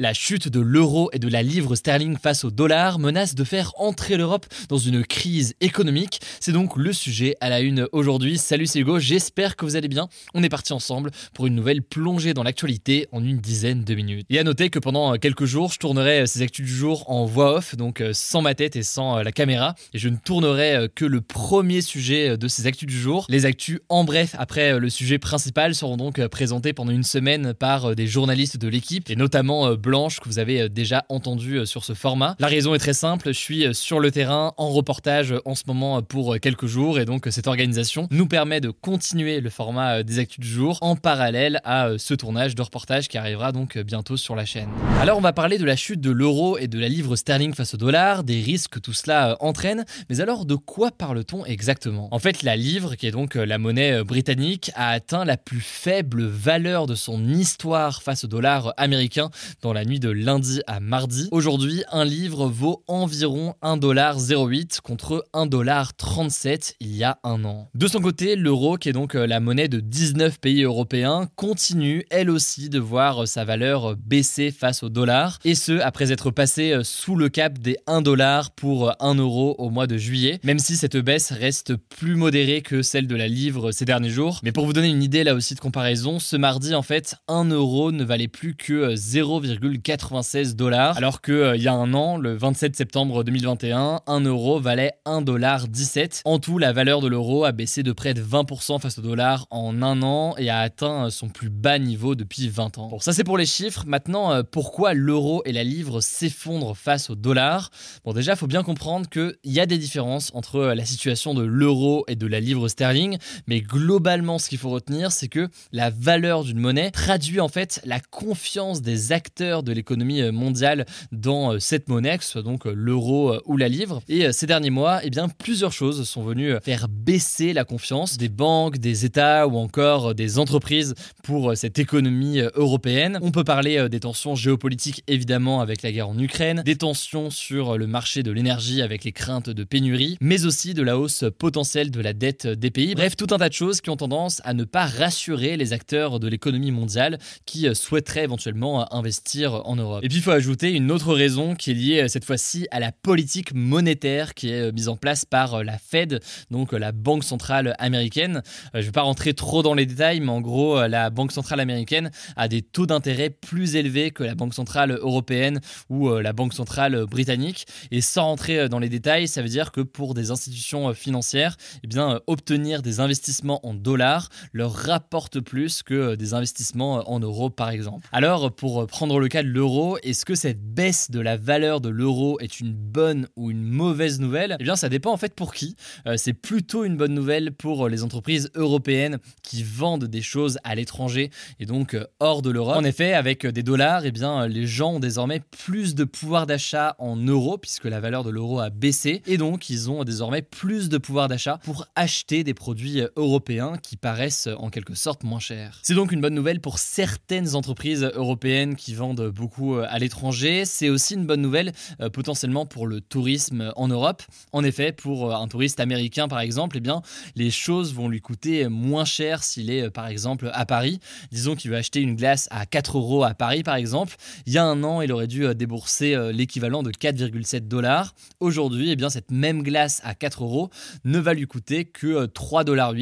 La chute de l'euro et de la livre sterling face au dollar menace de faire entrer l'Europe dans une crise économique. C'est donc le sujet à la une aujourd'hui. Salut, c'est Hugo, j'espère que vous allez bien. On est parti ensemble pour une nouvelle plongée dans l'actualité en une dizaine de minutes. Et à noter que pendant quelques jours, je tournerai ces actus du jour en voix off, donc sans ma tête et sans la caméra. Et je ne tournerai que le premier sujet de ces actus du jour. Les actus en bref après le sujet principal seront donc présentés pendant une semaine par des journalistes de l'équipe et notamment Que vous avez euh, déjà entendu euh, sur ce format. La raison est très simple, je suis euh, sur le terrain en reportage en ce moment pour quelques jours et donc cette organisation nous permet de continuer le format des actus du jour en parallèle à ce tournage de reportage qui arrivera donc bientôt sur la chaîne. Alors on va parler de la chute de l'euro et de la livre sterling face au dollar, des risques que tout cela entraîne, mais alors de quoi parle-t-on exactement? En fait la livre, qui est donc la monnaie britannique, a atteint la plus faible valeur de son histoire face au dollar américain dans la la nuit de lundi à mardi. Aujourd'hui, un livre vaut environ 1,08$ contre 1,37$ il y a un an. De son côté, l'euro, qui est donc euh, la monnaie de 19 pays européens, continue elle aussi de voir euh, sa valeur euh, baisser face au dollar, et ce après être passé sous le cap des 1$ pour 1 euro au mois de juillet, même si cette baisse reste plus modérée que celle de la livre ces derniers jours. Mais pour vous donner une idée là aussi de comparaison, ce mardi en fait, 1 euro ne valait plus que 0, 96 dollars, alors qu'il euh, y a un an, le 27 septembre 2021, 1 euro valait 1 dollar 17. En tout, la valeur de l'euro a baissé de près de 20% face au dollar en un an et a atteint euh, son plus bas niveau depuis 20 ans. Bon, ça c'est pour les chiffres. Maintenant, euh, pourquoi l'euro et la livre s'effondrent face au dollar? Bon, déjà, faut bien comprendre qu'il y a des différences entre la situation de l'euro et de la livre sterling, mais globalement, ce qu'il faut retenir, c'est que la valeur d'une monnaie traduit en fait la confiance des acteurs de l'économie euh, mondiale dans euh, cette monnaie, que ce soit donc euh, l'euro ou la livre. Et ces derniers mois, eh bien, plusieurs choses sont venues faire baisser la confiance des banques, des États ou encore des entreprises pour cette économie européenne. On peut parler des tensions géopolitiques évidemment avec la guerre en Ukraine, des tensions sur le marché de l'énergie avec les craintes de pénurie, mais aussi de la hausse potentielle de la dette des pays. Bref, tout un tas de choses qui ont tendance à ne pas rassurer les acteurs de l'économie mondiale qui souhaiteraient éventuellement investir en Europe. Et puis il faut ajouter une autre raison qui est liée euh, cette fois-ci à la politique monétaire qui est euh, mise en place par euh, la Fed, donc la Banque centrale américaine. Je ne vais pas rentrer trop dans les détails, mais en gros, la Banque centrale américaine a des taux d'intérêt plus élevés que la Banque centrale européenne ou la Banque centrale britannique. Et sans rentrer dans les détails, ça veut dire que pour des institutions financières, eh bien, obtenir des investissements en dollars leur rapporte plus que des investissements en euros, par exemple. Alors, pour prendre le cas de l'euro, est-ce que cette baisse de la valeur de l'euro est une bonne ou une mauvaise nouvelle? Eh bien, ça dépend en fait pour qui. Euh, c'est plutôt une bonne nouvelle pour les entreprises européennes qui vendent des choses à l'étranger et donc euh, hors de l'Europe. En effet, avec des dollars, eh bien, les gens ont désormais plus de pouvoir d'achat en euros puisque la valeur de l'euro a baissé et donc ils ont désormais plus de pouvoir d'achat pour acheter des produits européens qui paraissent en quelque sorte moins chers. C'est donc une bonne nouvelle pour certaines entreprises européennes qui vendent beaucoup euh, à l'étranger. C'est aussi une bonne nouvelle euh, potentiellement pour le tourisme en Europe. En effet, pour euh, un touriste américain par exemple, eh bien, les choses vont lui coûter moins cher s'il est par exemple à Paris. Disons qu'il veut acheter une glace à 4 euros à Paris par exemple. Il y a un an, il aurait dû débourser l'équivalent de 4,7 dollars. Aujourd'hui, eh bien, cette même glace à 4 euros ne va lui coûter que 3,8 dollars.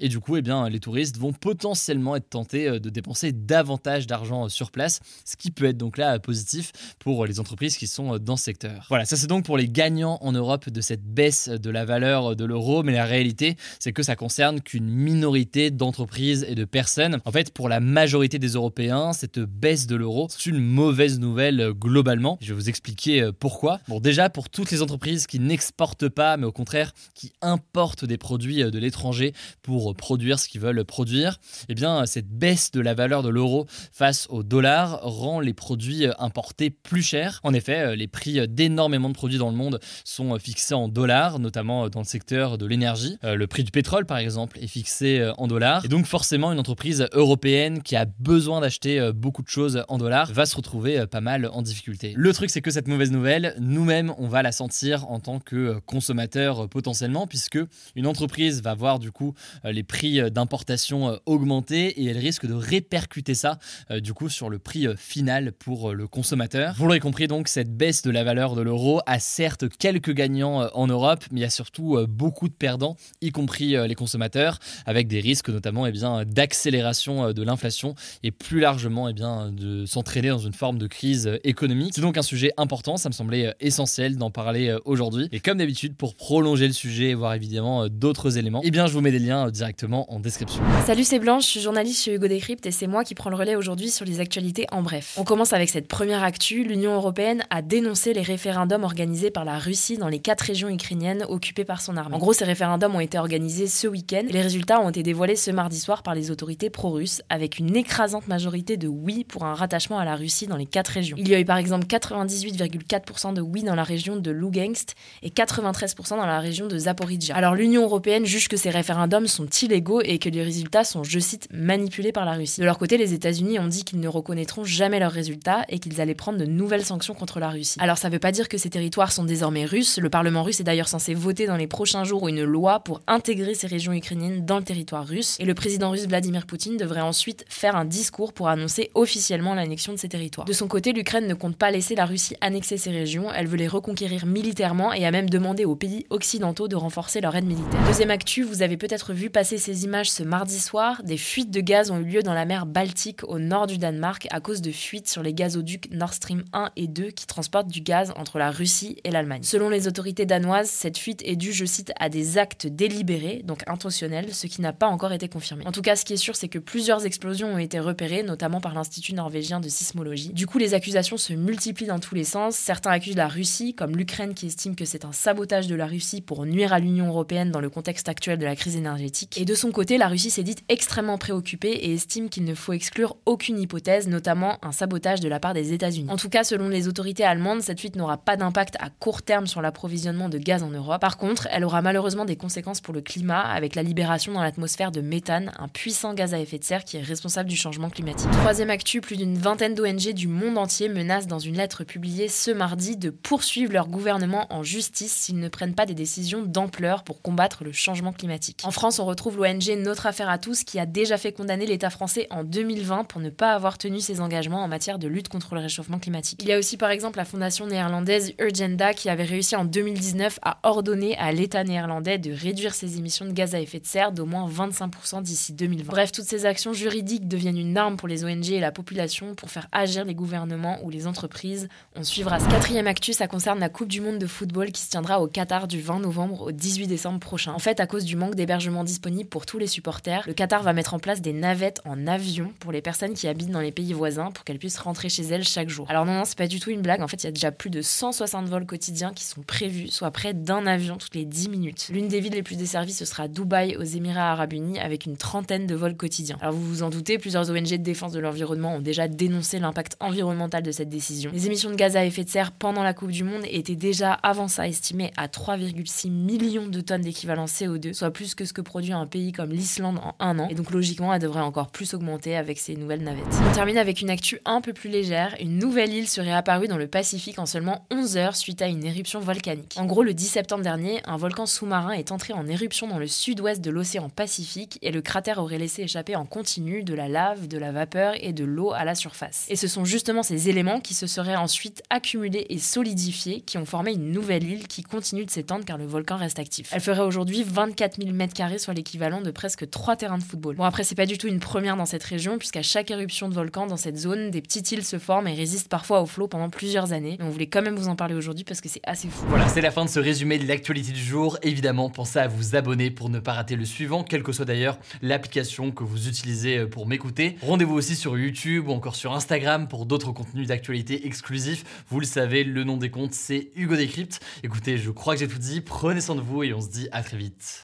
Et du coup, eh bien, les touristes vont potentiellement être tentés de dépenser davantage d'argent sur place, ce qui peut être donc là positif pour les entreprises qui sont dans ce secteur. Voilà, ça c'est donc pour les gagnants en Europe de cette baisse de la valeur de l'euro, mais la réalité c'est que ça concerne qu'une minorité d'entreprises et de personnes. En fait, pour la majorité des Européens, cette baisse de l'euro, c'est une mauvaise nouvelle globalement. Je vais vous expliquer pourquoi. Bon, déjà pour toutes les entreprises qui n'exportent pas, mais au contraire qui importent des produits de l'étranger pour produire ce qu'ils veulent produire, eh bien cette baisse de la valeur de l'euro face au dollar rend les produits importés plus chers. En effet, les prix d'énormément de produits dans le monde sont fixés en dollars, notamment dans le secteur de l'énergie. Euh, le prix du pétrole, par exemple, est fixé en dollars. Et donc forcément, une entreprise européenne qui a besoin d'acheter beaucoup de choses en dollars va se retrouver pas mal en difficulté. Le truc, c'est que cette mauvaise nouvelle, nous-mêmes, on va la sentir en tant que consommateur potentiellement, puisque une entreprise va voir du coup les prix d'importation augmenter et elle risque de répercuter ça euh, du coup sur le prix euh, final pour euh, le consommateur. Vous l'aurez compris donc, cette baisse de la valeur de l'euro a certes quelques gagnants en Europe, mais il y a surtout beaucoup de perdants, y compris les consommateurs, avec des risques notamment eh bien, d'accélération de l'inflation et plus largement eh bien, de s'entraîner dans une forme de crise économique. C'est donc un sujet important, ça me semblait essentiel d'en parler aujourd'hui. Et comme d'habitude, pour prolonger le sujet et voir évidemment d'autres éléments, eh bien je vous mets des liens directement en description. Salut, c'est Blanche, je suis journaliste chez Hugo Décrypte et c'est moi qui prends le relais aujourd'hui sur les actualités en bref. On commence avec cette première actu. L'Union européenne a dénoncé les référendums organisés par la Russie dans les quatre régions ukrainiennes occupées par son armée. En gros, ces référendums ont été organisés ce week-end les résultats ont été dévoilés ce mardi soir par les autorités pro-russes avec une écrasante majorité de oui pour un rattachement à la Russie dans les quatre régions. Il y a eu par exemple 98,4% de oui dans la région de Lugansk et 93% dans la région de Zaporizhia. Alors l'Union européenne juge que ces référendums sont illégaux et que les résultats sont, je cite, manipulés par la Russie. De leur côté, les États-Unis ont dit qu'ils ne reconnaîtront jamais leurs résultats et qu'ils allaient prendre de nouvelles sanctions contre la Russie. Alors ça veut pas dire que ces territoires sont désormais russes. Le Parlement russe est d'ailleurs censé voter dans les prochains jours une loi pour intégrer ces régions ukrainiennes dans le territoire russe. Et le président russe Vladimir Poutine devrait ensuite faire un discours pour annoncer officiellement l'annexion de ces territoires. De son côté, l'Ukraine ne compte pas laisser la Russie annexer ces régions. Elle veut les reconquérir militairement et a même demandé aux pays occidentaux de renforcer leur aide militaire. Deuxième actu, vous avez peut-être vu passer ces images ce mardi soir. Des fuites de gaz ont eu lieu dans la mer Baltique au nord du Danemark à cause de fuites sur les gazoducs Nord Stream 1 et 2 qui transportent du gaz entre la Russie et l'Allemagne. Selon les autorités danoises, cette fuite est due, je cite, à des actes délibérés, donc intentionnels, ce qui n'a pas encore été confirmé. En tout cas, ce qui est sûr, c'est que plusieurs explosions ont été repérées, notamment par l'Institut norvégien de sismologie. Du coup, les accusations se multiplient dans tous les sens. Certains accusent la Russie, comme l'Ukraine qui estime que c'est un sabotage de la Russie pour nuire à l'Union européenne dans le contexte actuel de la crise énergétique. Et de son côté, la Russie s'est dite extrêmement préoccupée et estime qu'il ne faut exclure aucune hypothèse, notamment un sabotage de la part des États-Unis. En tout cas, selon les autorités allemandes, cette fuite n'aura pas d'impact à court terme sur l'approvisionnement de gaz en Europe. Par contre, elle aura malheureusement des conséquences pour le climat avec la libération dans l'atmosphère de méthane, un puissant gaz à effet de serre qui est responsable du changement climatique. Troisième actu, plus d'une vingtaine d'ONG du monde entier menacent dans une lettre publiée ce mardi de poursuivre leur gouvernement en justice s'ils ne prennent pas des décisions d'ampleur pour combattre le changement climatique. En France, on retrouve l'ONG Notre Affaire à tous qui a déjà fait condamner l'État français en 2020 pour ne pas avoir tenu ses engagements en matière de lutte contre le réchauffement climatique. Il y a aussi par exemple la fondation néerlandaise Urgenda qui avait réussi en 2019 à ordonner à l'État néerlandais de réduire ses émissions de gaz à effet de serre d'au moins 25% d'ici 2020. Bref, toutes ces actions juridiques deviennent une arme pour les ONG et la population pour faire agir les gouvernements ou les entreprises. On suivra ce quatrième actu, ça concerne la Coupe du Monde de football qui se tiendra au Qatar du 20 novembre au 18 décembre prochain. En fait, à cause du manque d'hébergement disponible pour tous les supporters, le Qatar va mettre en place des navettes en avion pour les personnes qui habitent dans les pays voisins pour qu'elles puissent rentrer chez elles chaque jour. Alors non, non, c'est pas du tout une blague. En fait, il y a déjà plus de 160 vols quotidiens qui sont prévus, soit près d'un avion toutes les 10 minutes. L'une des villes les plus desservies, ce sera Dubaï aux Émirats Arabes Unis avec une trentaine de vols quotidiens. Alors vous vous en doutez, plusieurs ONG de défense de l'environnement ont déjà dénoncé l'impact environnemental de cette décision. Les émissions de gaz à effet de serre pendant la Coupe du Monde étaient déjà avant ça estimées à 3,6 millions de tonnes d'équivalent CO2, soit plus que ce que produit un pays comme l'Islande en un an. Et donc logiquement, elle devrait encore plus augmenter avec ces nouvelles navettes. On termine avec une actu peu plus légère. Une nouvelle île serait apparue dans le Pacifique en seulement 11 heures suite à une éruption volcanique. En gros, le 10 septembre dernier, un volcan sous-marin est entré en éruption dans le sud-ouest de l'océan Pacifique et le cratère aurait laissé échapper en continu de la lave, de la vapeur et de l'eau à la surface. Et ce sont justement ces éléments qui se seraient ensuite accumulés et solidifiés qui ont formé une nouvelle île qui continue de s'étendre car le volcan reste actif. Elle ferait aujourd'hui 24 000 m2, soit l'équivalent de presque 3 terrains de football. Bon après c'est pas du tout une première dans cette région puisqu'à chaque éruption de volcan dans cette zone, des petites îles se forment et résistent parfois au flot pendant plusieurs années. On voulait quand même vous en parler aujourd'hui parce que c'est assez fou. Voilà, c'est la fin de ce résumé de l'actualité du jour. Évidemment, pensez à vous abonner pour ne pas rater le suivant, quelle que soit d'ailleurs l'application que vous utilisez euh, pour m'écouter. Rendez-vous aussi sur YouTube ou encore sur Instagram pour d'autres contenus d'actualité exclusifs. Vous le savez, le nom des comptes, c'est Hugo Décrypte. Écoutez, je crois que j'ai tout dit. Prenez soin de vous et on se dit à très vite.